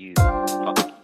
you. Fuck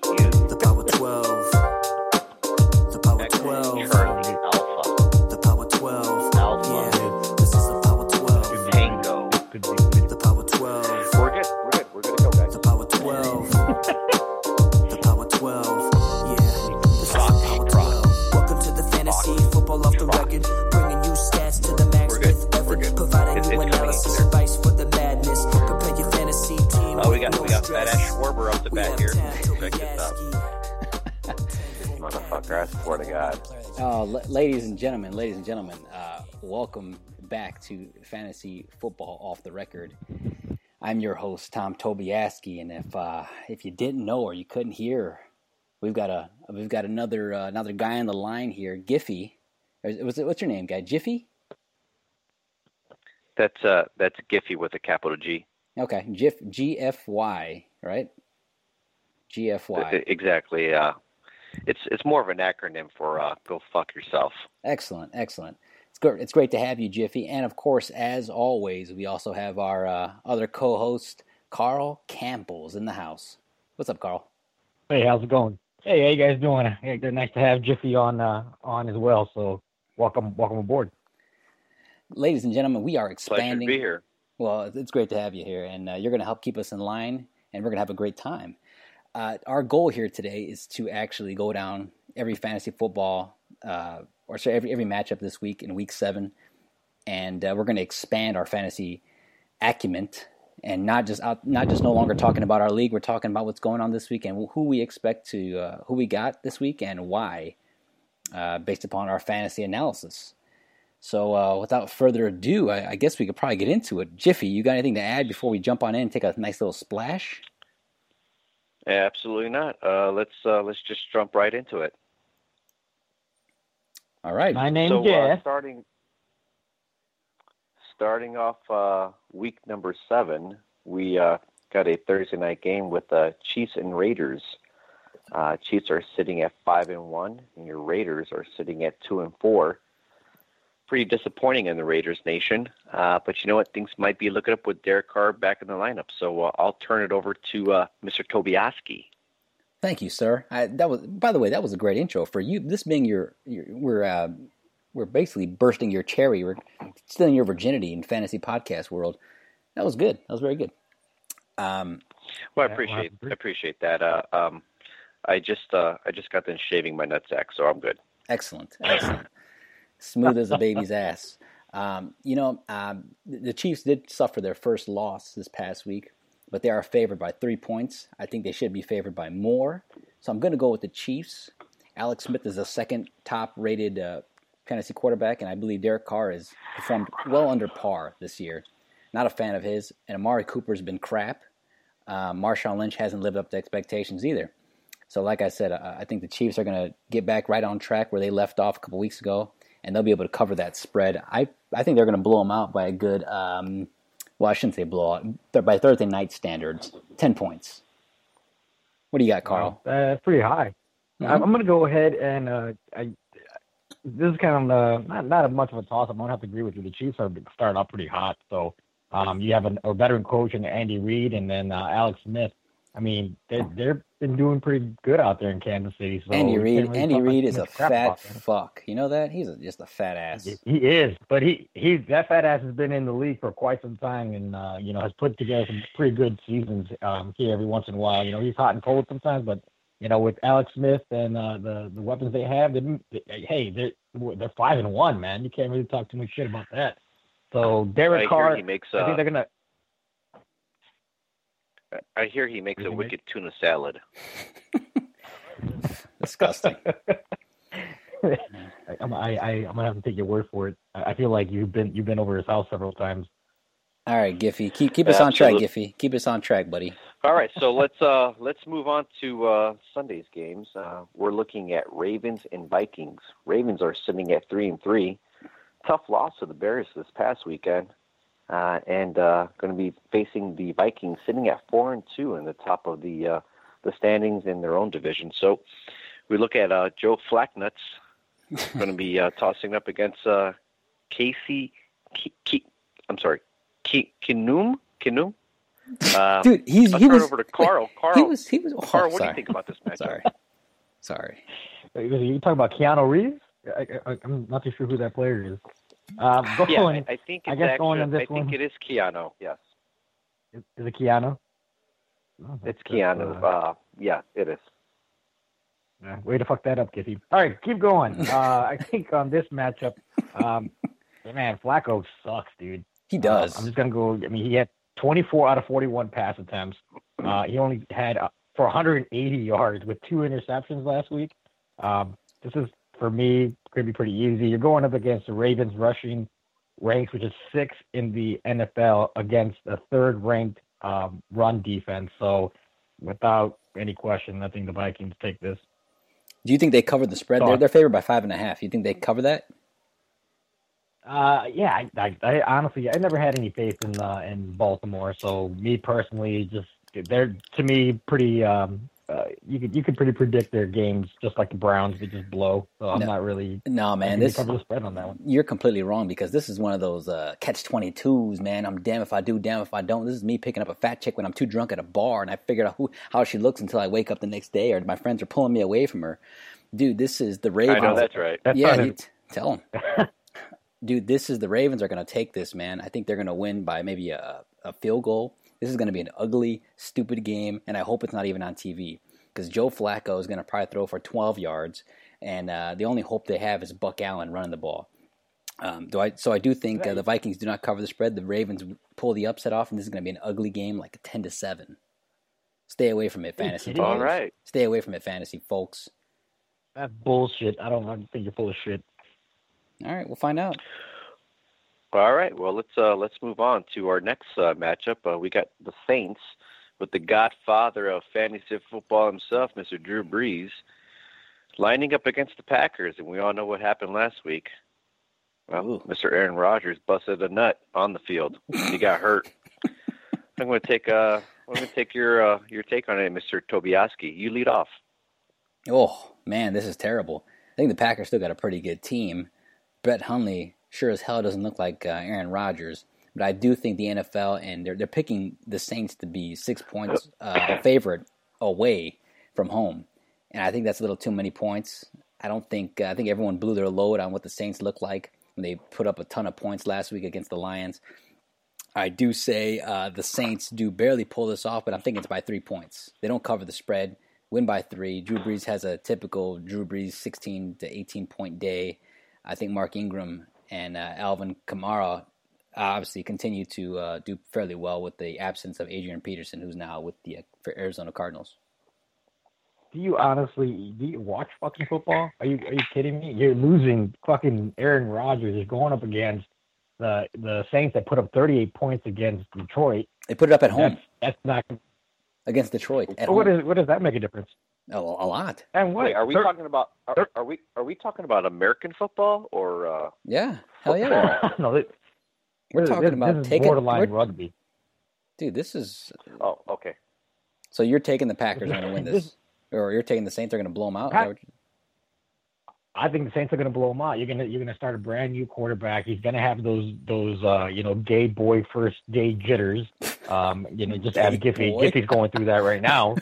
Uh, la- ladies and gentlemen, ladies and gentlemen, uh, welcome back to Fantasy Football Off the Record. I'm your host, Tom Tobiaski, and if uh, if you didn't know or you couldn't hear, we've got a we've got another uh, another guy on the line here, Giffy. Or is- What's your name, guy? Jiffy? That's uh that's Giffy with a capital G. Okay, Jiff G F Y, right? G F Y. Exactly. Uh, it's it's more of an acronym for uh, "Go fuck yourself." Excellent, excellent. It's great. It's great to have you, Jiffy. And of course, as always, we also have our uh, other co-host, Carl Campbell's in the house. What's up, Carl? Hey, how's it going? Hey, how you guys doing? Hey, they're nice to have Jiffy on uh, on as well. So welcome, welcome aboard. Ladies and gentlemen, we are Pleasure expanding. to be here. Well, it's great to have you here, and uh, you're going to help keep us in line, and we're going to have a great time. Uh, our goal here today is to actually go down every fantasy football, uh, or sorry, every every matchup this week in Week Seven, and uh, we're going to expand our fantasy acumen, and not just out, not just no longer talking about our league. We're talking about what's going on this week and who we expect to uh, who we got this week and why, uh, based upon our fantasy analysis. So, uh, without further ado, I, I guess we could probably get into it. Jiffy, you got anything to add before we jump on in and take a nice little splash? Absolutely not. Uh, let's uh, let's just jump right into it. All right. My name's so uh, Jeff. starting starting off uh, week number seven, we uh, got a Thursday night game with uh, Chiefs and Raiders. Uh, Chiefs are sitting at five and one, and your Raiders are sitting at two and four. Pretty disappointing in the Raiders nation, uh, but you know what? Things might be looking up with Derek Carr back in the lineup. So uh, I'll turn it over to uh, Mr. Tobiaski. Thank you, sir. I, that was, by the way, that was a great intro for you. This being your, your we're uh, we're basically bursting your cherry. We're stealing your virginity in fantasy podcast world. That was good. That was very good. Um, Well, I appreciate I I appreciate that. Uh, um, I just uh, I just got done shaving my nutsack, so I'm good. Excellent, excellent. Smooth as a baby's ass. Um, you know, um, the Chiefs did suffer their first loss this past week, but they are favored by three points. I think they should be favored by more. So I'm going to go with the Chiefs. Alex Smith is the second top rated uh, fantasy quarterback, and I believe Derek Carr has performed well under par this year. Not a fan of his, and Amari Cooper's been crap. Uh, Marshawn Lynch hasn't lived up to expectations either. So, like I said, I I think the Chiefs are going to get back right on track where they left off a couple weeks ago, and they'll be able to cover that spread. I I think they're going to blow them out by a good, um, well, I shouldn't say blow out, by Thursday night standards, ten points. What do you got, Carl? Uh, pretty high. Mhm. I'm, I'm going to go ahead and uh, I. This is kind of uh, not not a much of a toss. I'm going to have to agree with you. The Chiefs are starting off pretty hot. So um, you have an, a veteran coach in Andy Reid, and then uh, Alex Smith. I mean, they they've been doing pretty good out there in Kansas City. So Andy you Reid. really Andy Reid is a fat fuck. You know that he's a, just a fat ass. He is, but he he that fat ass has been in the league for quite some time, and uh, you know has put together some pretty good seasons um, here every once in a while. You know he's hot and cold sometimes, but you know with Alex Smith and uh, the the weapons they have, they, they, hey they're they're five and one, man. You can't really talk too much shit about that. So Derek Carr, he makes I think uh, they're gonna. I hear he makes a make? wicked tuna salad. Disgusting. I, I'm- I, I I'm gonna have to take your word for it. I I feel like you've been you've been over his house several times. All right, Giffy, keep keep us on track, Giffy. Keep us on track, buddy. All right, so let's uh let's move on to uh, Sunday's games. Uh, we're looking at Ravens and Vikings. Ravens are sitting at three and three. Tough loss to the Bears this past weekend, uh, and uh, going to be facing the Vikings, sitting at four and two in the top of the uh, the standings in their own division. So we look at uh, Joe Flacknuts going to be uh, tossing up against uh, Casey. Ki, Ki, I'm sorry, Ki, Kinum. Kinum. Uh, Dude, he's I'll he turn was it over to Carl. Carl, He was he was. Oh, Carl, what sorry. do you think about this matchup? Sorry, sorry. Are You talking about Keanu Reeves? I, I, I'm not too sure who that player is. Um, going, Yeah, I, I think it's I guess actually, going on this I think one- it is Keanu. Yes, is, is it Keanu? Oh, it's that's, Keanu. uh, Uh, yeah, it is. Yeah, way to fuck that up, Kiffy. All right, keep going. Uh, I think on this matchup, um, man, Flacco sucks, dude. He Uh, does. I'm just gonna go. I mean, he had 24 out of 41 pass attempts. Uh, he only had uh, for 180 yards with two interceptions last week. Um, this is for me going to be pretty easy. You're going up against the Ravens rushing ranks, which is sixth in the NFL, against a third-ranked um, run defense. So, without any question, I think the Vikings take this. Do you think they cover the spread? Oh. They're they're favored by five and a half. You think they cover that? Uh, yeah, I, I, I honestly, I never had any faith in uh, in Baltimore. So me personally, just they're to me pretty. Um, uh, you could you could pretty predict their games just like the Browns. They just blow. So I'm No. not really. No, man. This cover the spread on that one. you're completely wrong because this is one of those uh, catch twenty twos, man. I'm damn if I do, damn if I don't. This is me picking up a fat chick when I'm too drunk at a bar, and I figured out who how she looks until I wake up the next day, or my friends are pulling me away from her. Dude, this is the I Ravens. know that's right. That's yeah, you t- tell them. Dude, this is the Ravens are going to take this, man. I think they're going to win by maybe a, a field goal. This is going to be an ugly, stupid game, and I hope it's not even on TV because Joe Flacco is going to probably throw for 12 yards, and uh, the only hope they have is Buck Allen running the ball. Um, do I? So I do think uh, the Vikings do not cover the spread. The Ravens pull the upset off, and this is going to be an ugly game, like a 10 to seven. Stay away from it, fantasy. kidding? All players. right. Stay away from it, fantasy folks. That's bullshit. I don't, I think you're full of shit. All right, we'll find out. All right. Well, let's uh, let's move on to our next uh, matchup. Uh, we got the Saints with the Godfather of fantasy football himself, Mr. Drew Brees, lining up against the Packers, and we all know what happened last week. Well, Ooh. Mr. Aaron Rodgers busted a nut on the field. He got hurt. I'm going to take uh, I'm going to take your uh, your take on it, Mr. Tobiaski. You lead off. Oh man, this is terrible. I think the Packers still got a pretty good team. Brett Hundley sure as hell doesn't look like uh, Aaron Rodgers, but I do think the NFL and they're they're picking the Saints to be six points uh, favorite away from home, and I think that's a little too many points. I don't think uh, I think everyone blew their load on what the Saints look like when they put up a ton of points last week against the Lions. I do say uh, the Saints do barely pull this off, but I'm thinking it's by three points. They don't cover the spread, win by three. Drew Brees has a typical Drew Brees 16 to 18 point day. I think Mark Ingram and uh, Alvin Kamara obviously continue to uh, do fairly well with the absence of Adrian Peterson, who's now with the uh, for Arizona Cardinals. Do you honestly do you watch fucking football? Are you are you kidding me? You're losing fucking Aaron Rodgers. You're going up against the the Saints that put up 38 points against Detroit. They put it up at home That's that's not. against Detroit. At What home. is what does that make a difference? A, a lot. And what Wait, are we Thir- talking about are, are we are we talking about American football or uh, Yeah, hell yeah. no, this, We're this- talking this, about this is taking. borderline we're- rugby. Dude, this is oh okay so you're taking the Packers are going to win this, This- or you're taking the Saints are going to blow them out. Is Pack- that what you- I think the Saints are going to blow him out. You're gonna you're gonna start a brand new quarterback. He's gonna have those those uh, you know gay boy first day jitters. Um, you know, just as Gay Giffy? Giffy's going through that right now.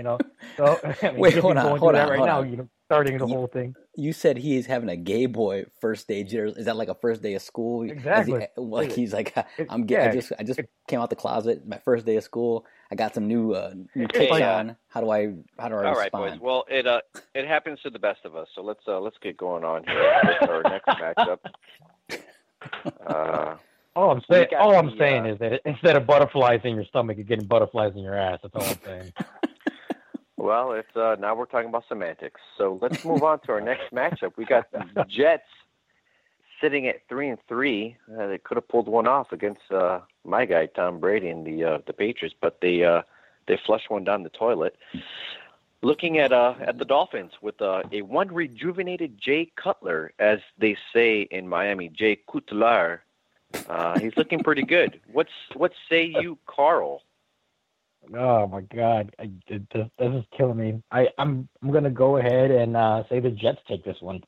You know, so I mean, Wait, hold on, going hold on, right hold now. on. You know, starting the You- whole thing. You said he is having a gay boy first day jitters. Is that like a first day of school? Is he- Exactly. like he's like, I'm gay. I just I just came out the closet. My first day of school. I got some new uh, new kicks like- on. How do I how do I All right, respond? boys. Well, it uh, it happens to the best of us. So let's uh, let's get going on here with our next matchup. Uh, All I'm saying, got all I'm the, saying uh, is that instead of butterflies in your stomach, you're getting butterflies in your ass. That's all I'm saying. well, it's uh, now we're talking about semantics. So let's move on to our next matchup. We got the Jets sitting at three and three. Uh, they could have pulled one off against uh, my guy Tom Brady and the uh, the Patriots, but they uh, they flushed one down the toilet. Looking at uh, at the Dolphins with uh, a one rejuvenated Jay Cutler, as they say in Miami, Jay Cutler. Uh, he's looking pretty good. What's what say you, Carl? Oh my God, I, it, this, this is killing me. I, I'm I'm gonna go ahead and uh, say the Jets take this one.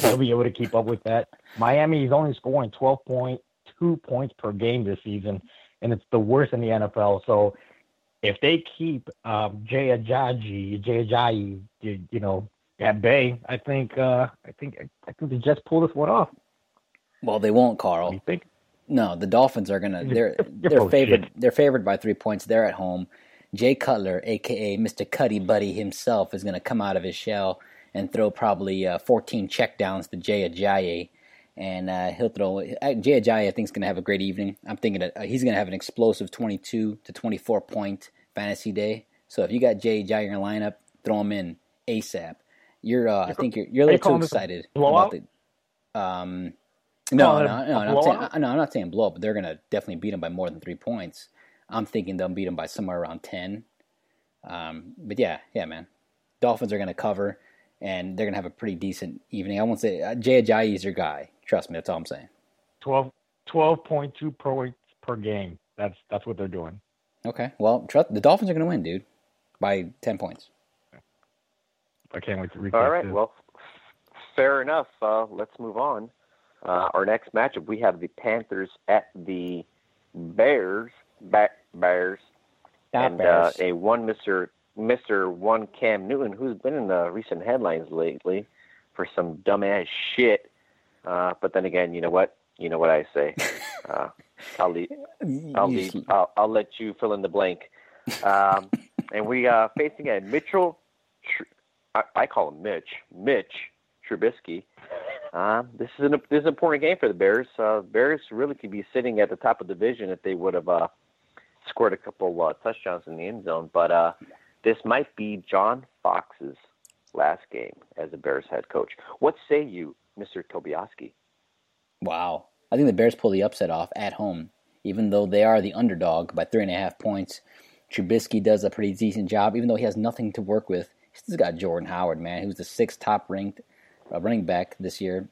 They'll be able to keep up with that. Miami is only scoring 12.2 points per game this season, and it's the worst in the NFL. So if they keep um, Jay Ajayi, Jay Ajayi, you, you know, at bay, I think uh, I think I think the Jets pull this one off. Well, they won't, What Carl. do you think? No, the Dolphins are gonna. They're they're of favored. shit. They're favored by three points. They're at home. Jay Cutler, aka Mr. Cuddy Buddy himself, is gonna come out of his shell and throw probably uh, 14 checkdowns to Jay Ajayi, and uh, he'll throw. uh, Jay Ajayi, I think, is gonna have a great evening. I'm thinking that uh, he's gonna have an explosive 22 to 24 point fantasy day. So if you got Jay Ajayi in your lineup, throw him in ASAP. You're, uh, I think you're, you're a little too calling this a excited about the. Um, no, no, no, no, I'm saying, no, I'm not saying blow up, but they're gonna definitely beat them by more than three points. I'm thinking they'll beat them by somewhere around ten. Um, but yeah, yeah, man, Dolphins are gonna cover, and they're gonna have a pretty decent evening. I won't say uh, Jay Ajayi is your guy. Trust me, that's all I'm saying. 12, 12.2 points per game. That's that's what they're doing. Okay, well, trust the Dolphins are gonna win, dude, by ten points. I can't wait to read All right. this, Well, fair enough. Uh, let's move on. Uh, our next matchup, we have the Panthers at the Bears. Ba- Bears. and Uh, a one Mister Mister One Cam Newton, who's been in the recent headlines lately for some dumbass shit. Uh, but then again, you know what? You know what I say. Uh, I'll leave. I'll leave. I'll, I'll let you fill in the blank. Um, and we are facing a Mitchell. I, I call him Mitch. Mitch Trubisky. Um, this is an this is an important game for the Bears. Uh, Bears really could be sitting at the top of the division if they would have uh, scored a couple uh, touchdowns in the end zone. But uh, this might be John Fox's last game as a Bears head coach. What say you, Mister Tobiaski? Wow. I think the Bears pull the upset off at home, even though they are the underdog by three and a half points. Trubisky does a pretty decent job, even though he has nothing to work with. He's got Jordan Howard, man, who's the sixth top ranked uh, running back this year,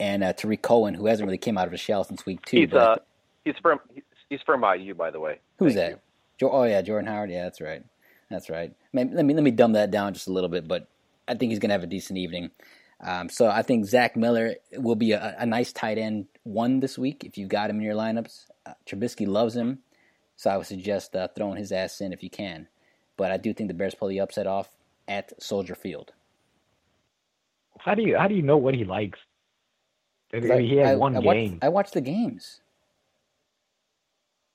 and uh, Tarik Cohen, who hasn't really came out of his shell since week two. He's uh he's from he's from IU, by the way. who's Thank that? Jo- oh yeah, Jordan Howard. Yeah, that's right. That's right. Maybe, let me let me dumb that down just a little bit, but I think he's gonna have a decent evening. Um, so I think Zach Miller will be a, a nice tight end one this week if you've got him in your lineups. Uh, Trubisky loves him, so I would suggest uh, throwing his ass in if you can. But I do think the Bears pull the upset off at Soldier Field. How do you how do you know what he likes? I mean, he had I- one I watch- game. I watch the games.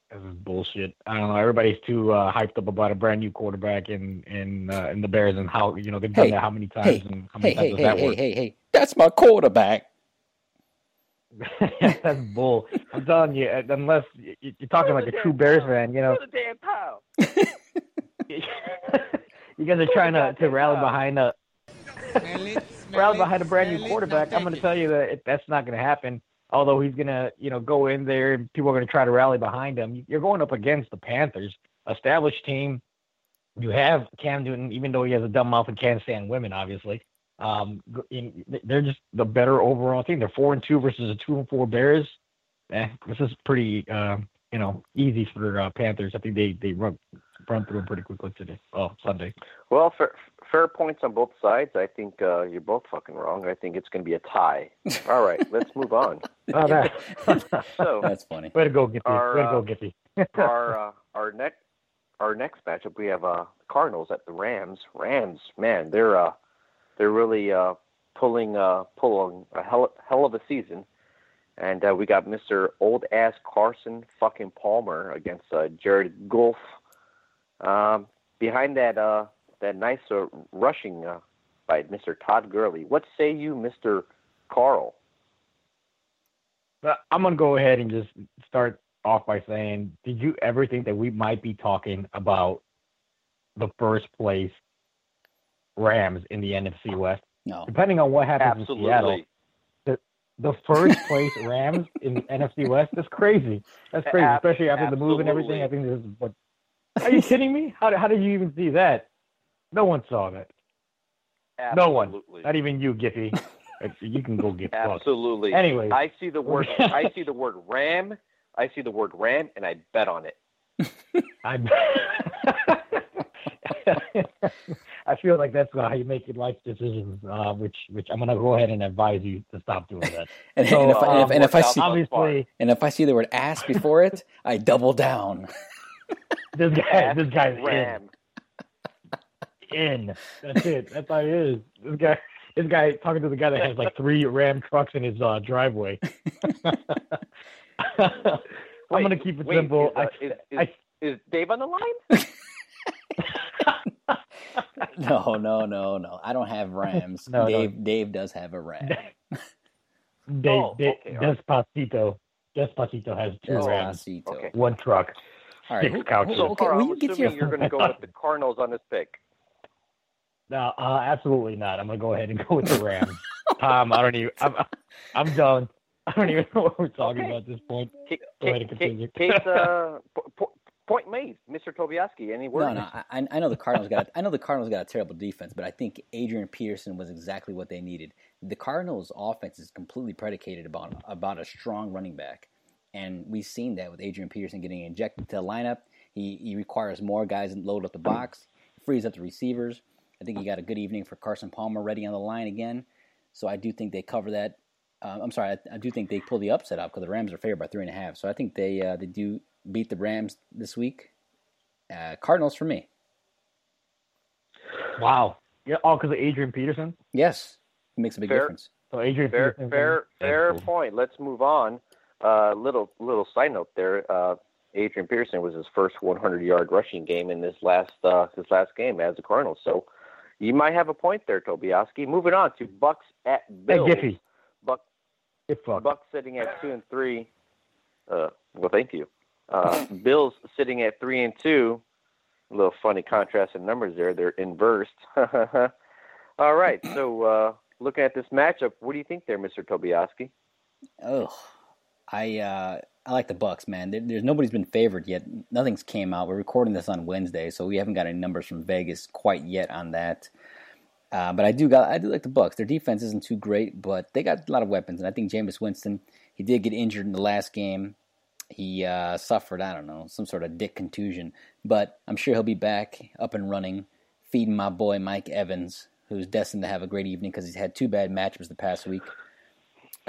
This is bullshit. I don't know. Everybody's too uh, hyped up about a brand new quarterback in in uh, in the Bears and how you know they've done Hey, that how many times Hey, and how hey, many times hey, does hey, that hey, work? hey, hey! hey, That's my quarterback. That's bull. I'm telling you, uh, unless y- y- you're talking like a true Bears fan, you know, the damn pal. you guys are trying to, to rally behind a rally behind a brand new quarterback. I'm going to tell you that that's not going to happen. Although he's going to, you know, go in there and people are going to try to rally behind him. You're going up against the Panthers, established team. You have Cam Newton, even though he has a dumb mouth and can't stand women, obviously. Um, they're just the better overall team. They're four and two versus a two and four Bears. Eh, this is pretty, uh, you know, easy for uh, Panthers. I think they they run run through them pretty quickly today. Oh, Sunday. Well, fair, fair points on both sides. I think uh, you're both fucking wrong. I think it's going to be a tie. All right, let's move on. Oh, that. So That's funny. Way to go, Gippy. Our, Way to go, uh, Gippy. our uh, our next our next matchup, we have uh, Cardinals at the Rams. Rams, man, they're uh, they're really uh, pulling uh, pulling a hell, hell of a season. And uh, we got Mr. Old Ass Carson fucking Palmer against uh, Jared Goff. Um, behind that uh, that nice uh, rushing uh, by Mr. Todd Gurley. What say you, Mr. Carl? But I'm gonna go ahead and just start off by saying, did you ever think that we might be talking about the first place Rams in the NFC West? No. Depending on what happens in Seattle, Absolutely. the first place Rams in the NFC West is crazy. That's crazy, especially after the move and everything. I think this is what. Are you kidding me? How how did you even see that? No one saw that. No one. Not even you, Gippy. you can go get fucked. Absolutely. Anyways. I see the word. I see the word ram. I see the word ram, and I bet on it. I I feel like that's how you make your life decisions, uh, which which I'm gonna go ahead and advise you to stop doing that. And, So, and if, I- and if, um, and if I see Obviously, and if I see the word ass before it, I double down. this guy, this guy's Ram. In. in. That's it. That's how it is. This guy, this guy talking to the guy that has like three Ram trucks in his uh, driveway. I'm Wait, gonna keep it wait, simple. Is, uh, I, is, is, I, is Dave on the line? No, no, no, no. I don't have Rams. No, no. Dave Dave does have a Ram. Dave, Oh, Dave, okay. Despacito. Despacito has two That's Rams, Okay. one truck. All right. Six who- couches. who- okay, Carl, I'm you get to your assuming you're going to go with the Cardinals on this pick. No, uh, absolutely not. I'm gonna go ahead and go with the Rams. Tom, I don't even. I'm, I'm done. I don't even know what we're talking Okay. about at this point. Ca- Go ahead and continue. ca- Case, uh, po- po- point made, Mr. Tobiaski. Any No, words? no. I, I know the Cardinals got. I know the Cardinals got a terrible defense, but I think Adrian Peterson was exactly what they needed. The Cardinals' offense is completely predicated about about a strong running back, and we've seen that with Adrian Peterson getting injected to the lineup. He he requires more guys and load up the box, frees up the receivers. I think he got a good evening for Carson Palmer ready on the line again. So I do think they cover that. Uh, I'm sorry, I, I do think they pull the upset out because the Rams are favored by three and a half. So I think they uh, they do beat the Rams this week. Uh, Cardinals for me. Wow. Yeah, all because of Adrian Peterson. Yes, it makes a big Fair. difference. So Adrian Fair, Peterson. fair, fair That's point. Let's move on. Uh, little, little side note there. Uh, Adrian Peterson was his first 100-yard rushing game in this last, uh, his last game as a Cardinal. So you might have a point there, Tobiaski. Moving on to Bucks at Hey, Bills. Giffy. Buck, Get. Bucks sitting at two and three. Uh, well, thank you. Uh, Bills sitting at three and two. A little funny contrast in numbers there. They're inversed. All right. So uh, looking at this matchup, what do you think there, Mr. Tobiaski? Oh, I uh, I like the Bucks, man. There, there's nobody's been favored yet. Nothing's came out. We're recording this on Wednesday, so we haven't got any numbers from Vegas quite yet on that. Uh, but I do got I do like the Bucks. Their defense isn't too great, but they got a lot of weapons, and I think Jameis Winston he did get injured in the last game. He uh, suffered I don't know some sort of dick contusion, but I'm sure he'll be back up and running, feeding my boy Mike Evans, who's destined to have a great evening because he's had two bad matchups the past week.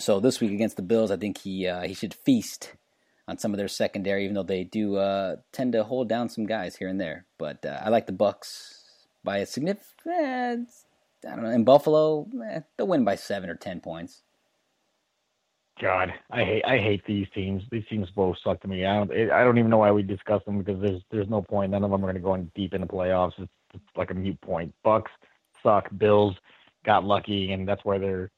So this week against the Bills, I think he uh, he should feast on some of their secondary, even though they do uh, tend to hold down some guys here and there. But uh, I like the Bucks by a significant. I don't know. In Buffalo, eh, they'll win by seven or ten points. God, I hate I hate these teams. These teams both suck to me. I don't I don't even know why we discuss them because there's there's no point. None of them are going to go in deep in the playoffs. It's, it's like a mute point. Bucks suck. Bills got lucky, and that's why they're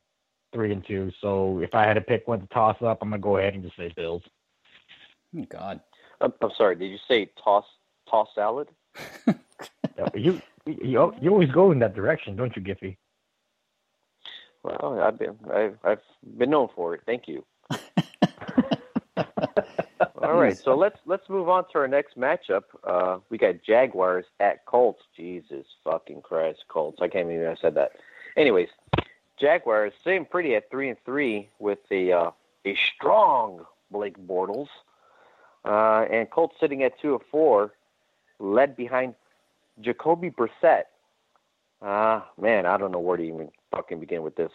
three and two. So if I had to pick one to toss up, I'm gonna go ahead and just say Bills. Oh, God, I'm, I'm sorry. Did you say toss toss salad? You, you you always go in that direction, don't you, Giffy? Well, I've been I've, I've been known for it. Thank you. All right, so let's let's move on to our next matchup. Uh, we got Jaguars at Colts. Jesus fucking Christ, Colts! I can't believe I said that. Anyways, Jaguars sitting pretty at three and three with a uh, a strong Blake Bortles, uh, and Colts sitting at two and four, led behind Jacoby Brissett. Ah, man, I don't know where to even fucking begin with this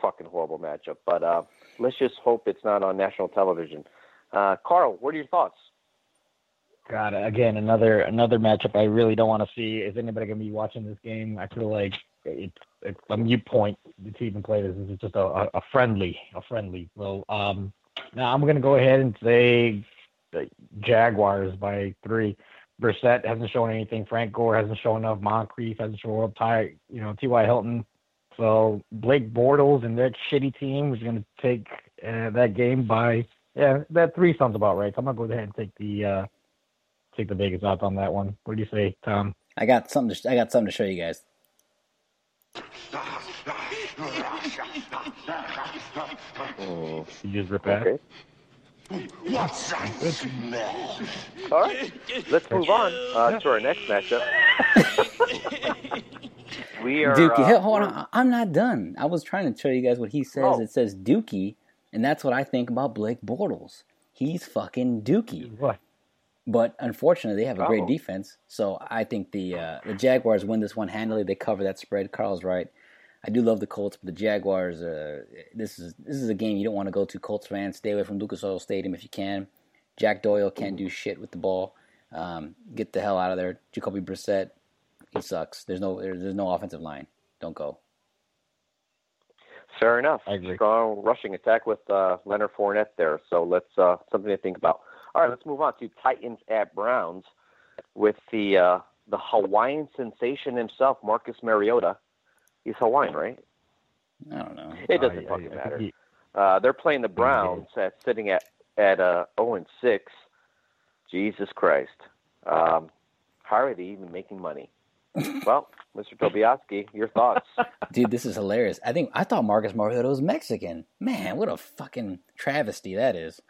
fucking horrible matchup. But uh, let's just hope it's not on national television. Uh, Carl, what are your thoughts? God, again, another another matchup I really don't want to see. Is anybody gonna be watching this game? I feel like it's it's a mute point to even play this. This is just a, a, a friendly, a friendly. Well, um, now I'm gonna go ahead and say the Jaguars by three. Brissett hasn't shown anything. Frank Gore hasn't shown enough. Moncrief hasn't shown up. Ty, you know, T.Y. Hilton. So Blake Bortles and that shitty team is gonna take uh, that game by yeah, that three sounds about right. So I'm gonna go ahead and take the uh, take the Vegas odds on that one. What do you say, Tom? I got something. To, I got something to show you guys. Mm, You just rip that. Okay. What's that smell? All right. Let's move on uh, to our next matchup. we are. Dookie, uh, hey, hold on. I'm not done. I was trying to show you guys what he says. Oh. It says Dookie, and that's what I think about Blake Bortles. He's fucking Dookie. What? But unfortunately, they have a great Oh. defense. So I think the uh, the Jaguars win this one handily. They cover that spread. Carl's right. I do love the Colts, but the Jaguars. Uh, this is this is a game you don't want to go to. Colts fans, stay away from Lucas Oil Stadium if you can. Jack Doyle can't do shit with the ball. Um, get the hell out of there. Jacoby Brissett, he sucks. There's no there's, there's no offensive line. Don't go. Fair enough. I agree. Strong rushing attack with uh, Leonard Fournette there. So let's uh, something to think about. All right, let's move on to Titans at Browns with the uh, the Hawaiian sensation himself, Marcus Mariota. He's Hawaiian, right? I don't know. It doesn't I- I- fucking I think matter. he- Uh, they're playing the Browns at sitting at at uh, 0 and 6. Jesus Christ. Um, how are they even making money? well, Mr. Tobiaski, your thoughts? Dude, this is hilarious. I think I thought Marcus Mariota was Mexican. Man, what a fucking travesty that is.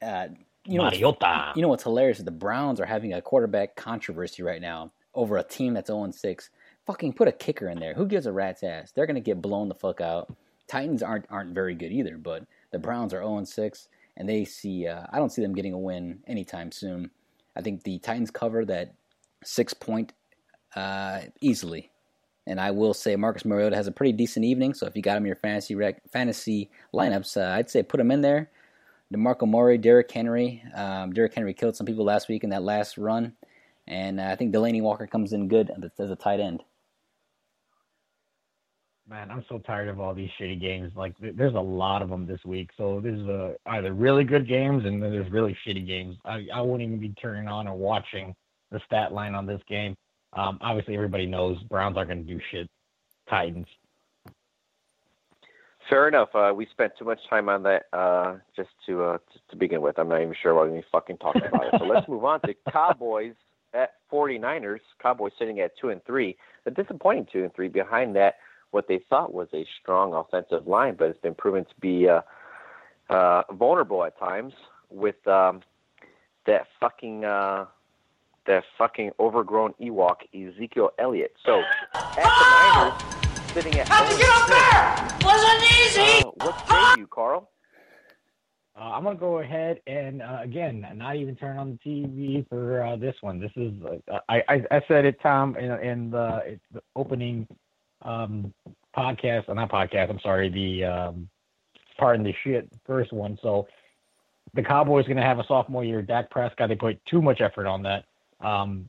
Uh, you know, what's- Mariota. you know what's hilarious is the Browns are having a quarterback controversy right now over a team that's 0 6. Fucking put a kicker in there. Who gives a rat's ass? They're gonna get blown the fuck out. Titans aren't aren't very good either, but the Browns are 0 6, and they see. Uh, I don't see them getting a win anytime soon. I think the Titans cover that six point uh, easily. And I will say Marcus Mariota has a pretty decent evening. So if you got him in your fantasy rec- fantasy lineups, uh, I'd say put him in there. DeMarco Murray, Derrick Henry. Um, Derrick Henry killed some people last week in that last run. And uh, I think Delanie Walker comes in good as a tight end. Man, I'm so tired of all these shitty games. Like, th- there's a lot of them this week. So there's uh, either really good games and then there's really shitty games. I, I won't even be turning on or watching the stat line on this game. Um, obviously, everybody knows Browns aren't going to do shit. Titans. Fair enough. Uh, we spent too much time on that uh, just to uh, just to begin with. I'm not even sure why we fucking talking about it. So let's move on to Cowboys at 49ers. Cowboys sitting at two and three. A disappointing two and three. Behind that, what they thought was a strong offensive line, but it's been proven to be uh, uh, vulnerable at times with um, that fucking uh, that fucking overgrown Ewok Ezekiel Elliott. So at the Niners sitting at How'd you get up there? Wasn't easy. uh, what say you, Carl? Uh, I'm gonna go ahead and uh, again, not even turn on the TV for uh, this one. This is uh, I, I I said it, Tom, in, in the, it's the opening podcast, uh, not podcast. I'm sorry, the um, pardon the shit first one. So the Cowboys gonna have a sophomore year. Dak Prescott. They put too much effort on that. Um,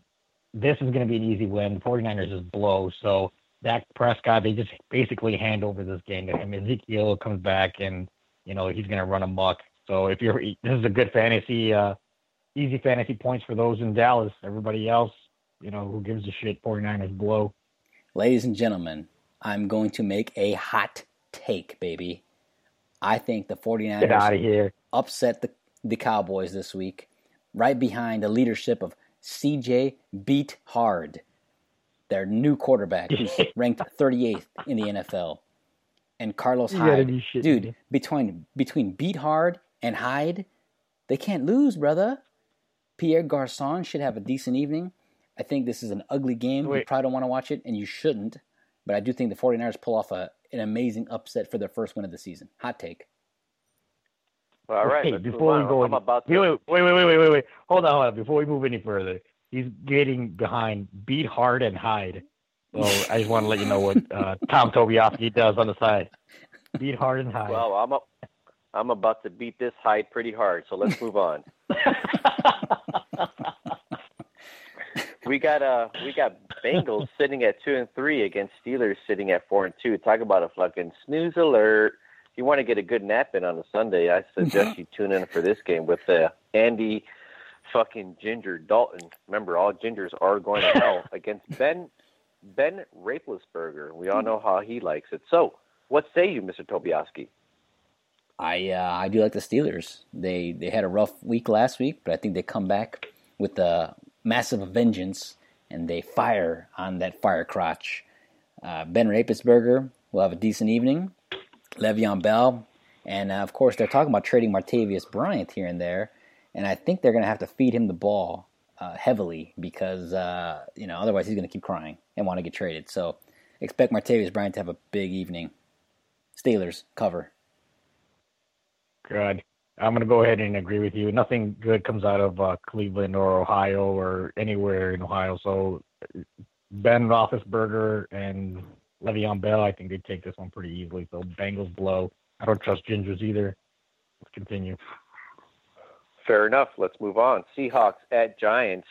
this is gonna be an easy win. 49ers is blow. So Dak Prescott, they just basically hand over this game to him. Ezekiel comes back and you know he's going to run amok. So if you're, this is a good fantasy, uh, easy fantasy points for those in Dallas. Everybody else, you know, who gives a shit? 49ers blow. Ladies and gentlemen, I'm going to make a hot take, baby. I think the 49ers Get out of here. upset the, the Cowboys this week, right behind the leadership of CJ Beat Hard, their new quarterback, who's ranked 38th in the NFL, and Carlos Hyde. Dude, between between Beat Hard and Hyde, they can't lose, brother. Pierre Garcon should have a decent evening. I think this is an ugly game. You probably don't want to watch it, and you shouldn't. But I do think the 49ers pull off a, an amazing upset for their first win of the season. Hot take. All right, Hey, before we go, I'm about to. wait, wait, wait, wait, wait, wait, wait. Hold on, hold on. Before we move any further, he's getting behind Beat Hard and hide. So I just want to let you know what uh, Tom Tobiaski does on the side. Beat Hard and hide. Well, I'm a, I'm about to beat this hide pretty hard. So let's move on. we got uh we got Bengals sitting at two and three against Steelers sitting at four and two. Talk about a fucking snooze alert. If you want to get a good nap in on a Sunday, I suggest you tune in for this game with uh, Andy fucking Ginger Dalton. Remember, all gingers are going to hell against Ben Ben Raplesberger. We all know how he likes it. So, what say you, Mr. Tobiaski? I uh, I do like the Steelers. They they had a rough week last week, but I think they come back with a massive vengeance and they fire on that fire crotch. Uh, ben Rapisberger will have a decent evening. Le'Veon Bell, and uh, of course they're talking about trading Martavius Bryant here and there, and I think they're going to have to feed him the ball uh, heavily because uh, you know otherwise he's going to keep crying and want to get traded. So expect Martavius Bryant to have a big evening. Steelers cover. Good. I'm going to go ahead and agree with you. Nothing good comes out of uh, Cleveland or Ohio or anywhere in Ohio. So Ben Roethlisberger and Le'Veon Bell, I think they take this one pretty easily. So Bengals blow. I don't trust Gingers either. Let's continue. Fair enough. Let's move on. Seahawks at Giants.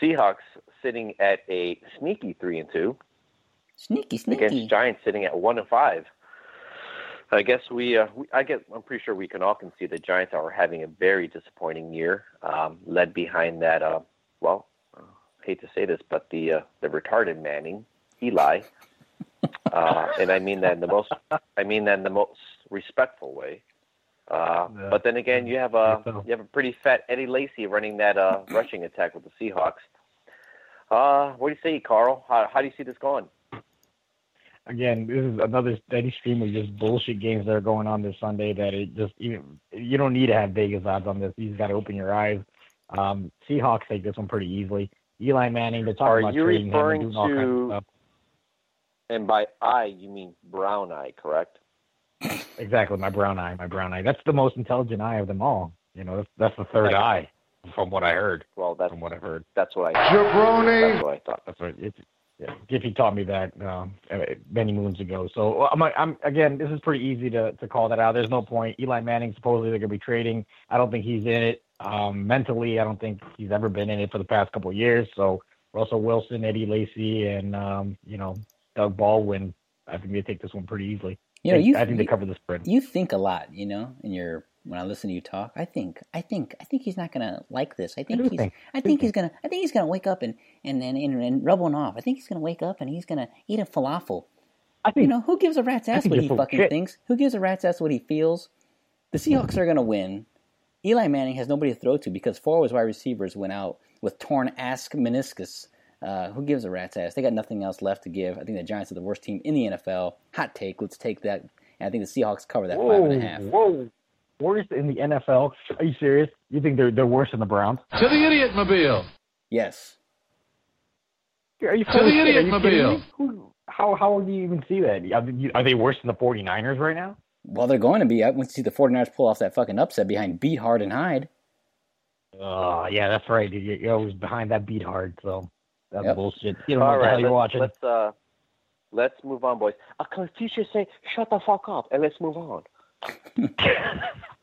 Seahawks sitting at a sneaky three and two Sneaky, sneaky. against Giants sitting at one and five. I guess we, uh, we, I guess I'm pretty sure we can all concede the Giants are having a very disappointing year, um, led behind that. Uh, well, uh, hate to say this, but the uh, the retarded Manning, Eli, uh, and I mean that in the most, I mean that in the most respectful way. Uh, Yeah. But then again, you have a you have a pretty fat Eddie Lacy running that uh, rushing attack with the Seahawks. Uh, what do you say, Carl? How, how do you see this going? Again, this is another steady stream of just bullshit games that are going on this Sunday. That it just even you don't need to have Vegas odds on this. You just got to open your eyes. Um, Seahawks take this one pretty easily. Eli Manning, they're talking Are about you trading him and referring doing all kinds of to- stuff. And by eye, you mean brown eye, correct? Exactly, my brown eye, my brown eye. That's the most intelligent eye of them all. You know, that's, that's the third eye, from what I heard. Well, that's From what I've heard, that's what I Jabroni. that's what I thought. that's what it's. Giffy taught me that um, uh, many moons ago. So I'm, I'm again, this is pretty easy to to call that out. There's no point. Eli Manning supposedly they're gonna be trading. I don't think he's in it um, mentally. I don't think he's ever been in it for the past couple of years. So Russell Wilson, Eddie Lacy, and um, you know Doug Baldwin. I think they take this one pretty easily. You know, I, you I think they cover the spread. you think a lot, you know, in your when I listen to you talk. I think, I think, I think he's not gonna like this. I think he's, think. I think he's gonna, I think he's gonna wake up and and and, and, and rub one off. I think he's gonna wake up and he's gonna eat a falafel. I think You know, who gives a rat's ass what he fucking shit. thinks? Who gives a rat's ass what he feels? The Seahawks are gonna win. Eli Manning has nobody to throw to because four of his wide receivers went out with torn ass meniscus. Uh, who gives a rat's ass? They got nothing else left to give. I think the Giants are the worst team in the NFL. Hot take. Let's take that. And I think the Seahawks cover that five and a half. whoa. Worst in the NFL? Are you serious? You think they're they're worse than the Browns? To the idiot mobile. Yes. Are you To full the idiot you mobile. Who, how how do you even see that? Are they, worse than the 49ers right now? Well, they're going to be. I want to see the 49ers pull off that fucking upset behind Beat Hard and Hyde. Oh yeah, that's right. You, you're always behind that beat hard, so that's Yep. bullshit. You don't know All what the hell right, you're let's, watching. let's uh, let's move on, boys. Uh, Confucius say, "Shut the fuck up," and let's move on.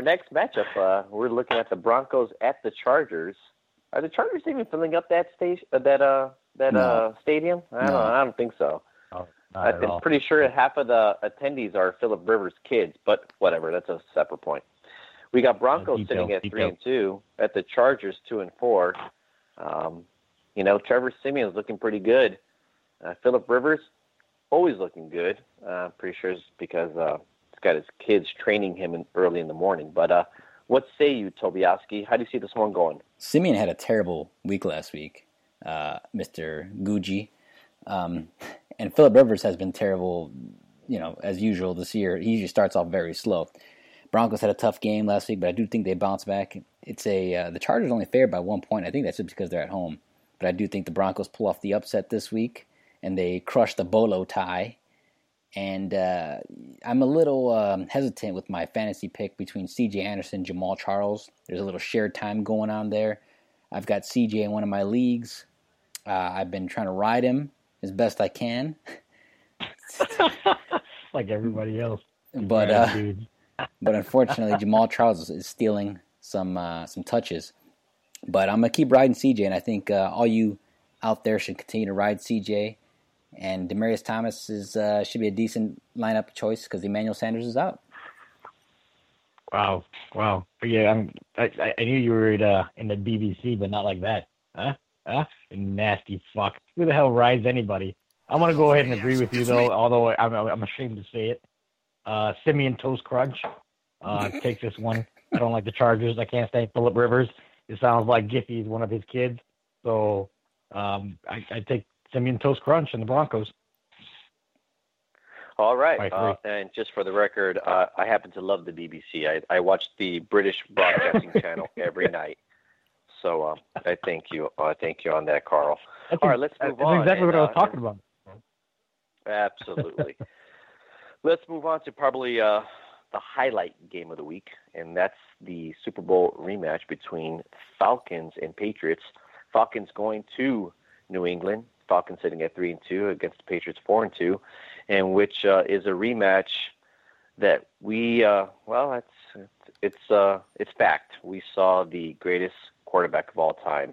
Our next matchup, uh, we're looking at the Broncos at the Chargers. Are the Chargers even filling up that station, uh, that uh, that No. uh, stadium? I don't, No. I don't think so. Not I'm all. pretty sure half of the attendees are Philip Rivers' kids, but whatever. That's a separate point. We got Broncos Detail, sitting at three and two, at the Chargers two and four. Um, you know, Trevor Siemian's looking pretty good. Uh, Philip Rivers always looking good. Uh, pretty sure it's because uh, got his kids training him in, early in the morning. But uh, what say you, Tobiaski? How do you see this one going? Siemian had a terrible week last week, uh, Mr. Gucci. Um, and Philip Rivers has been terrible, you know, as usual this year. He usually starts off very slow. Broncos had a tough game last week, but I do think they bounce back. It's a uh, the Chargers only favored by one point. I think that's just because they're at home. But I do think the Broncos pull off the upset this week, and they crush the Bolo tie. And uh, I'm a little um, hesitant with my fantasy pick between C.J. Anderson, Jamaal Charles. There's a little shared time going on there. I've got C.J. in one of my leagues. Uh, I've been trying to ride him as best I can, like everybody else. but uh, but unfortunately, Jamaal Charles is- stealing some uh, some touches. But I'm gonna keep riding CJ, and I think uh, all you out there should continue to ride CJ. And Demaryius Thomas is uh, should be a decent lineup choice because Emmanuel Sanders is out. Wow, wow. Yeah, I'm, I I- I knew you were uh, in the BBC, but not like that, huh? Huh? Nasty fuck. Who the hell rides anybody? I'm gonna go ahead and agree with you though, although I'm I'm ashamed to say it. Uh, Simeon Toast Crunch. Uh, take this one. I don't like the Chargers. I can't stand Philip Rivers. It sounds like Giffy is one of his kids. So um, I, I take Simeon Toast Crunch and the Broncos. All right. Uh, and just for the record, uh, I happen to love the BBC. I, I watch the British Broadcasting Channel every night. So uh, I thank you. I thank you on that, Carl. That's, All right, let's that's move on. exactly and, what I was uh, talking about. Absolutely. Let's move on to probably uh, the highlight game of the week, and that's the Super Bowl rematch between Falcons and Patriots. Falcons going to New England. Falcons sitting at three and two against the Patriots four and two, and which uh, is a rematch that we uh, well, it's it's uh, it's fact. We saw the greatest quarterback of all time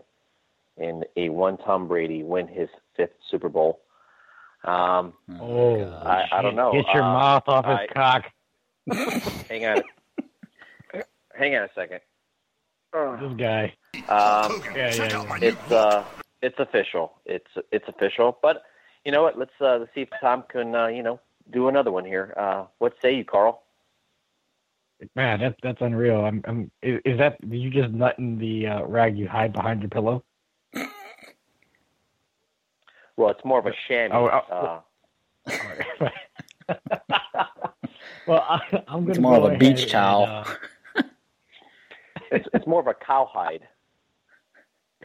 in a one Tom Brady win his fifth Super Bowl. Um, Oh, I- I don't know. Get your Uh, mouth off his I- cock. hang on, hang on a second. This guy. Um, Yeah, yeah, yeah. it's uh, it's official. It's it's official. But you know what? Let's uh, let's see if Tom can uh, you know do another one here. Uh, what say you, Carl? Man, that's that's unreal. I'm, I'm. Is, is that did you just nutting the uh, rag you hide behind your pillow? Well, it's more of a chamois. Oh, oh, uh, well, I, I'm gonna. It's more go of a beach ahead towel. and, uh, it's it's more of a cowhide.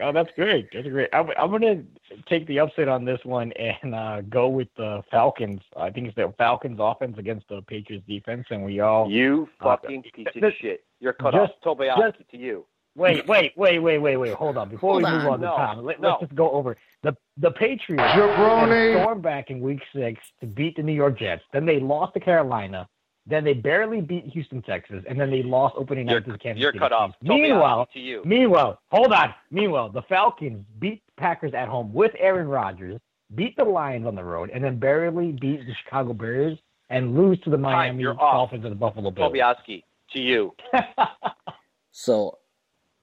Oh, that's great. That's great. I'm, I'm going to take the upset on this one and uh, go with the Falcons. I think it's the Falcons offense against the Patriots defense, and we all You Uh, fucking piece of th- shit. You're cut just- off. Tobiaski just- to you. wait, wait, wait, wait, wait, wait. Hold on. Before we move on. on to No, Tom, let, no. let's just go over the the Patriots. Jabroni. had stormed back in Week Six to beat the New York Jets. Then they lost to Carolina. Then they barely beat Houston, Texas, and then they lost opening night You're, to the Kansas you're City cut off. Chiefs. Meanwhile, to you. Meanwhile, hold on. Meanwhile, the Falcons beat Packers at home with Aaron Rodgers, beat the Lions on the road, and then barely beat the Chicago Bears and lose to the Miami you're off. Dolphins and the Buffalo Bills. Tobiaski to you. So,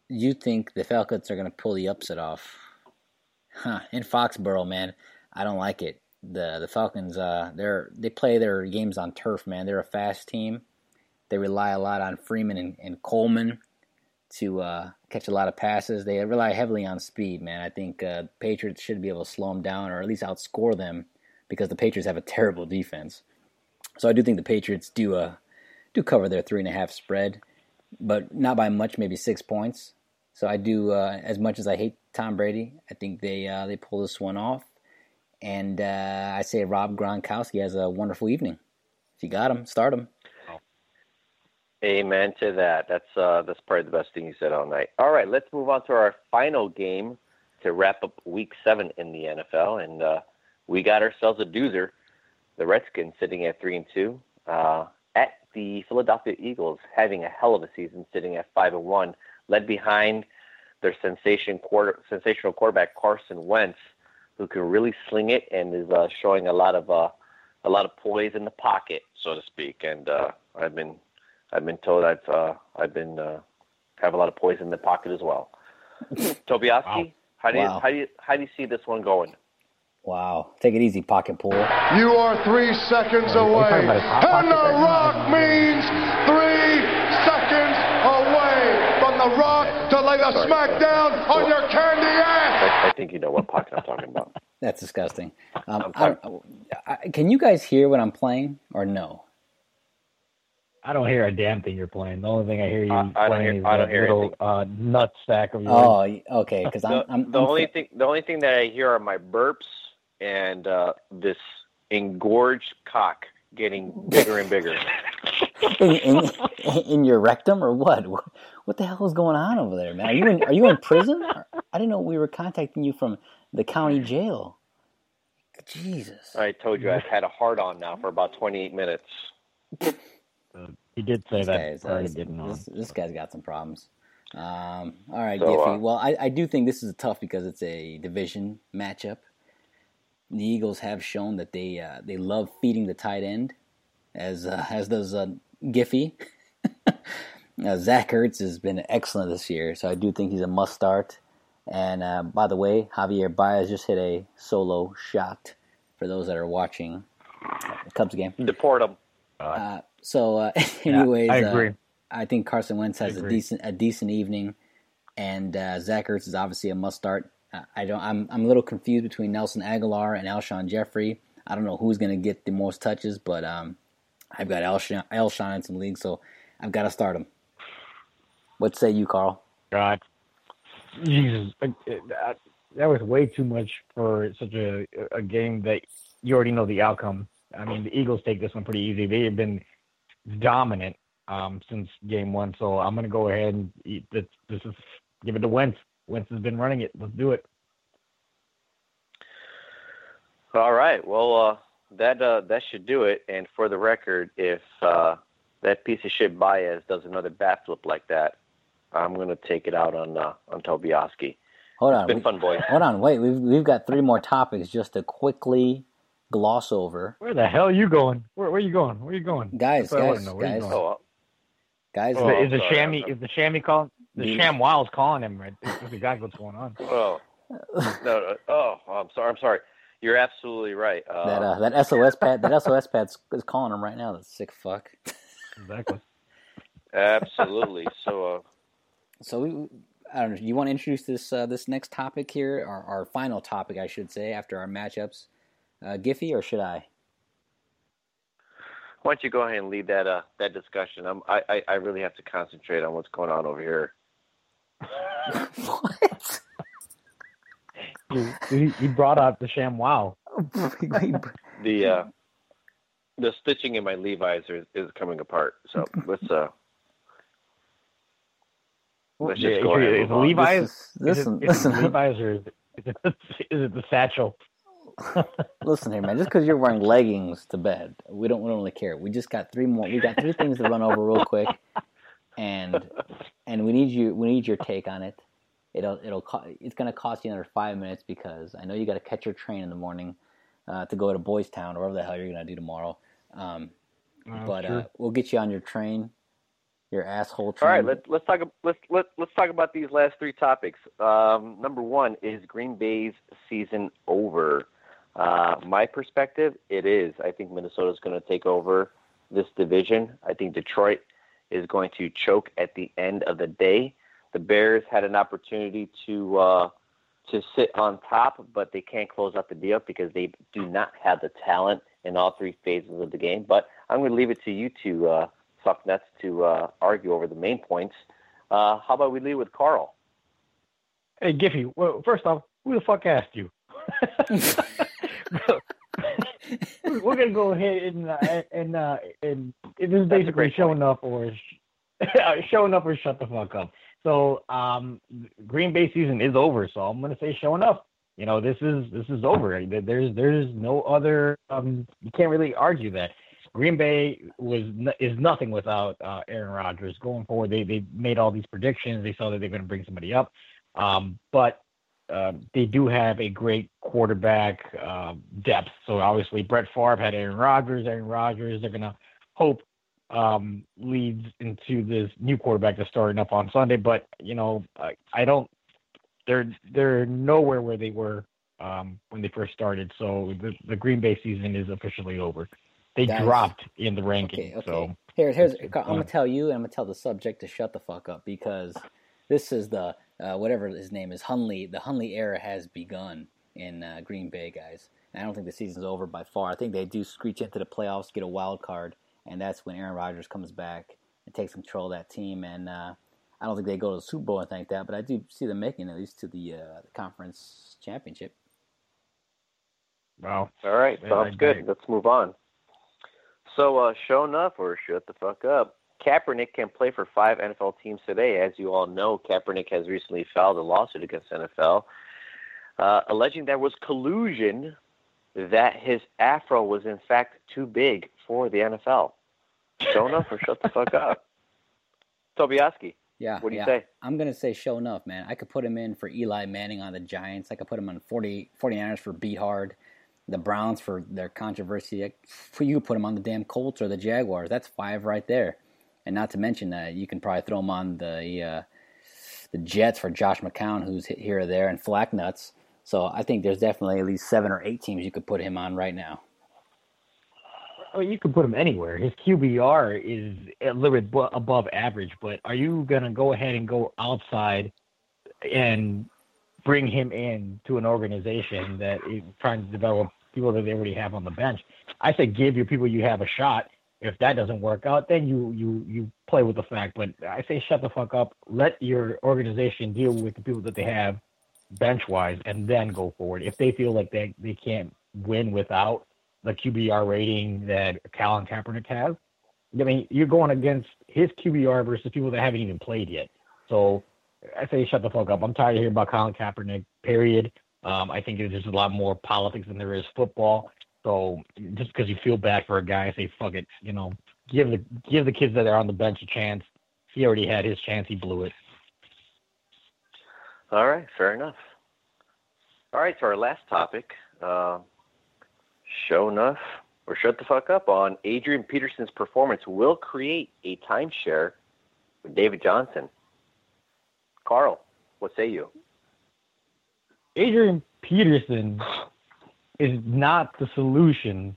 you think the Falcons are going to pull the upset off? Huh? In Foxborough, man, I don't like it. The The Falcons, uh, they're they play their games on turf, man. They're a fast team. They rely a lot on Freeman and, and Coleman to uh, catch a lot of passes. They rely heavily on speed, man. I think uh, Patriots should be able to slow them down or at least outscore them because the Patriots have a terrible defense. So I do think the Patriots do uh, do cover their three and a half spread, but not by much, maybe six points. So I do, uh, as much as I hate Tom Brady, I think they uh, they pull this one off, and uh, I say Rob Gronkowski has a wonderful evening. If you got him, start him. Amen to that. That's uh, that's probably the best thing you said all night. All right, let's move on to our final game to wrap up Week Seven in the NFL, and uh, we got ourselves a doozer. The Redskins sitting at three and two uh, at the Philadelphia Eagles, having a hell of a season, sitting at five and one, led behind their sensation quarter, sensational quarterback Carson Wentz, who can really sling it and is uh, showing a lot of uh, a lot of poise in the pocket, so to speak. And uh, I've been I've been told I've uh, I've been uh, have a lot of poise in the pocket as well. Tobiaski, Wow. how do you Wow. how do you how do you see this one going? Wow, take it easy, pocket pool. You are three seconds Are away. talking about a hot And the rock means three seconds away from the rock to lay the smack down on your candy ass. I, I think you know what pocket I'm talking about. That's disgusting. Um, I don't, I, can you guys hear what I'm playing or no? I don't hear a damn thing you're playing. The only thing I hear you I- I don't playing hear- is I don't that hear little uh, nut sack of yours. Oh, okay. Because I'm, The, I'm, the I'm only thing the only thing that I hear are my burps and uh, this engorged cock getting bigger and bigger. in, in, in your rectum or what? What- What the hell is going on over there, man? Are you in, are you in prison? I didn't know we were contacting you from the county jail. Jesus. I told you I've had a hard on now for about 28 minutes. He did say This that. guy's, part uh, this, didn't know. this, this guy's got some problems. Um, all right, So, Giffy. uh, well, I, I do think this is tough because it's a division matchup. The Eagles have shown that they uh, they love feeding the tight end, as uh, as does uh, Giffy. uh, Zach Ertz has been excellent this year, so I do think he's a must start. And uh, by the way, Javier Baez just hit a solo shot for those that are watching the Cubs game. Deport him. Uh, so, uh, anyways, I uh, agree. I think Carson Wentz has a decent a decent evening, and uh, Zach Ertz is obviously a must start. Uh, I don't. I'm I'm a little confused between Nelson Agholor and Alshon Jeffery. I don't know who's going to get the most touches, but um, I've got Alshon, Alshon in some leagues, so I've got to start him. What say you, Carl? God, Jesus, that, that was way too much for such a a game that you already know the outcome. I mean, the Eagles take this one pretty easy. They have been dominant um, since game one, so I'm going to go ahead and eat this. This is give it to Wentz. Wentz has been running it. Let's do it. All right. Well, uh, that uh, that should do it. And for the record, if uh, that piece of shit Baez does another bat flip like that, I'm going to take it out on uh, on Tobiaski. Hold It's on. been we- fun, boys. Hold on. Wait. We've we've got three more topics just to quickly gloss over. Where the hell are you going? Where, where are you going? Where are you going? Guys, That's what I wanna guys, know. Where you guys. going? Oh, Guys, Is Oh, the, is the chamois? Is the chamois calling? The The- ShamWow's calling him. Right? This is exactly what's going on. oh, no, no, oh, I'm sorry. I'm sorry. You're absolutely right. Uh, that uh, that SOS pad that SOS pad is calling him right now. That sick fuck. Exactly. absolutely. So, uh, So we, I don't know. You want to introduce this uh, this next topic here, our, our final topic, I should say, after our matchups, uh, Giffy, or should I? why don't you go ahead and lead that uh, that discussion? I'm, I, I I really have to concentrate on what's going on over here. what? He, he, he brought up the ShamWow. The uh, the stitching in my Levi's is, is coming apart. So let's uh, let's just go is ahead. it- is. Levi's? This is- listen, is listen. Is it Levi's or is it, is it, the satchel? Listen here, man. Just because you're wearing leggings to bed, we don't we don't really care. We just got three more. We got three things to run over real quick, and and we need you. We need your take on it. It'll it'll co- it's gonna cost you another five minutes because I know you got to catch your train in the morning uh, to go to Boys Town or whatever the hell you're gonna do tomorrow. Um, but sure. uh, we'll get you on your train, your asshole All train. right, let's let's talk let's let let's talk about these last three topics. Um, number one is Green Bay's season over. Uh, my perspective, it is. I think Minnesota's going to take over this division. I think Detroit is going to choke at the end of the day. The Bears had an opportunity to uh, to sit on top, but they can't close out the deal because they do not have the talent in all three phases of the game. But I'm going to leave it to you to uh, fuck nuts to uh, argue over the main points. Uh, how about we lead with Carl? Hey, Giffy. Well, first off, who the fuck asked you? We're gonna go ahead and uh, and uh, and it is basically showing up or showing up or shut the fuck up. So um, Green Bay season is over. So I'm gonna say showing up. You know, this is this is over. There's there's no other. Um, you can't really argue that. Green Bay was is nothing without uh, Aaron Rodgers going forward. They they made all these predictions. They saw that they're going to bring somebody up, um, but um, they do have a great quarterback um, depth. So obviously Brett Favre had Aaron Rodgers. Aaron Rodgers. They're going to hope um, leads into this new quarterback that's starting up on Sunday. But you know, I, I don't. They're they're nowhere where they were um, when they first started. So the the Green Bay season is officially over. They Guys, dropped in the rankings. Okay, okay. So Here's here's I'm gonna fine. tell you and I'm gonna tell the subject to shut the fuck up because this is the uh, whatever his name is Hunley. The Hunley era has begun in uh, Green Bay, guys. And I don't think the season's over by far. I think they do screech into the playoffs, get a wild card, and that's when Aaron Rodgers comes back and takes control of that team. And uh, I don't think they go to the Super Bowl or anything like that, but I do see them making at least to the, uh, the conference championship. wow. All right, sounds I- good. Let's move on. So, uh, show enough or shut the fuck up. Kaepernick can play for five NFL teams today. As you all know, Kaepernick has recently filed a lawsuit against NFL, uh, alleging there was collusion that his afro was in fact too big for the NFL. Show enough or shut the fuck up. Tobiaski, Yeah, what do you yeah. say? I'm going to say show enough, man. I could put him in for Eli Manning on the Giants. I could put him on 40, 49ers for Beathard. The Browns for their controversy. For you put him on the damn Colts or the Jaguars. That's five right there. And not to mention that you can probably throw him on the uh, the Jets for Josh McCown, who's here or there, and Flack Nuts. So I think there's definitely at least seven or eight teams you could put him on right now. Oh, you could put him anywhere. His QBR is a little bit above average, but are you going to go ahead and go outside and bring him in to an organization that is trying to develop people that they already have on the bench? I say give your people you have a shot. If that doesn't work out, then you you you play with the fact. But I say shut the fuck up. Let your organization deal with the people that they have bench wise, and then go forward. If they feel like they they can't win without the QBR rating that Colin Kaepernick has. I mean, you're going against his QBR versus people that haven't even played yet. So I say shut the fuck up. I'm tired of hearing about Colin Kaepernick. Period. Um, I think there's a lot more politics than there is football. So just because you feel bad for a guy, say fuck it. You know, give the give the kids that are on the bench a chance. He already had his chance. He blew it. All right, fair enough. All right, so our last topic. Uh, show enough or shut the fuck up on Adrian Peterson's performance will create a timeshare with David Johnson. Carl, what say you? Adrian Peterson is not the solution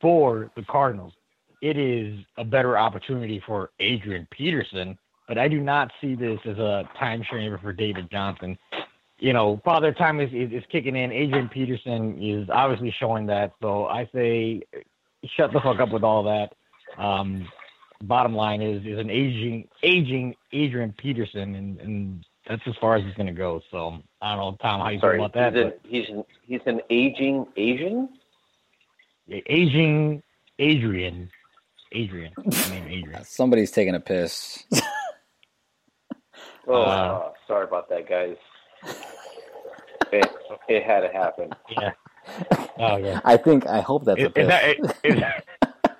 for the Cardinals. It is a better opportunity for Adrian Peterson, but I do not see this as a time timeshare for David Johnson. You know, Father Time is, is, is kicking in. Adrian Peterson is obviously showing that. So I say, shut the fuck up with all that. Um, bottom line is is an aging aging Adrian Peterson, and, and that's as far as he's going to go. So I don't know, Tom, how you Sorry, feel about that? he's, an, he's, an, he's an aging Asian? but aging Adrian, Adrian, I mean Adrian. Somebody's taking a piss. Oh, Uh, sorry about that, guys. It, it had to happen. Yeah. Oh yeah. I think, I hope that's a Is, piss. is that is,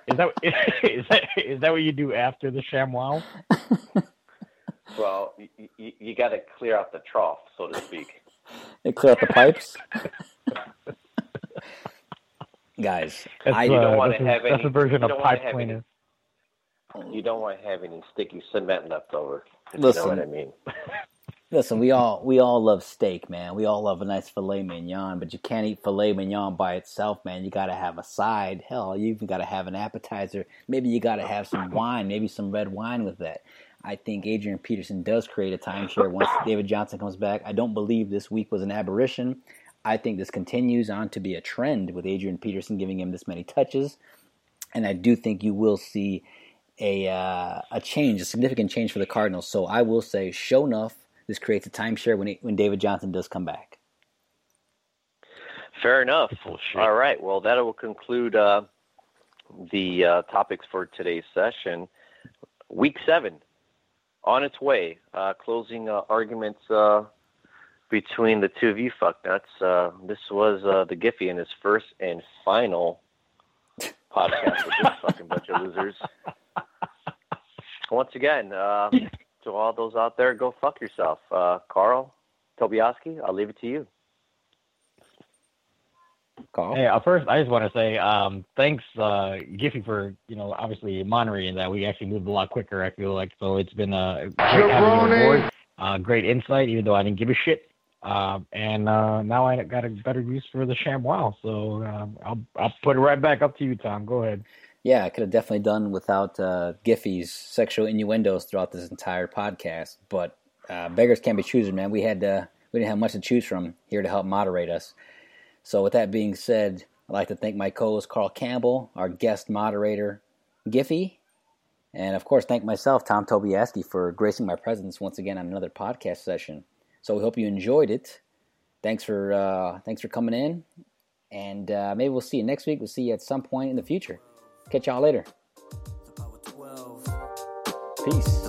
is that is that is that what you do after the ShamWow? Well, you, you, you got to clear out the trough, so to speak. They clear out the pipes. Guys, That's, I you don't uh, wanna that's, a, have that's any- a version you of pipe have any- cleaner. You don't want to have any sticky cement left over. Listen. you know what I mean. listen. We all we all love steak, man. We all love a nice filet mignon, but you can't eat filet mignon by itself, man. You got to have a side. Hell, you even got to have an appetizer. Maybe you got to have some wine, maybe some red wine with that. I think Adrian Peterson does create a timeshare once David Johnson comes back. I don't believe this week was an aberration. I think this continues on to be a trend with Adrian Peterson giving him this many touches, and I do think you will see a uh, a change, a significant change for the Cardinals. So I will say, show enough, this creates a timeshare when he, when David Johnson does come back. Fair enough. Bullshit. All right. Well, that will conclude uh, the uh, topics for today's session. Week seven on its way. Uh, closing uh, arguments uh, between the two of you fucknuts. Uh, this was uh, the Giffy in his first and final podcast with this fucking bunch of losers. Once again, uh, to all those out there, go fuck yourself. Uh, Carl, Tobiaski, I'll leave it to you. Carl, Hey, uh, first, I just want to say um, thanks, uh, Giffy, for you know obviously monitoring that. We actually moved a lot quicker. I feel like so it's been a great having you on Jabroni. board. Uh, great insight, even though I didn't give a shit. Um, and uh, now I got a better use for the ShamWow. So um, I'll I'll put it right back up to you, Tom. Go ahead. yeah, I could have definitely done without uh, Giffy's sexual innuendos throughout this entire podcast. But uh, beggars can't be choosers, man. We had uh, we didn't have much to choose from here to help moderate us. So with that being said, I'd like to thank my co-host Carl Campbell, our guest moderator Giffy, and of course thank myself Tom Tobiaski for gracing my presence once again on another podcast session. So we hope you enjoyed it. Thanks for uh, thanks for coming in, and uh, maybe we'll see you next week. We'll see you at some point in the future. Catch y'all later. The Power 12. Peace. The Power 12.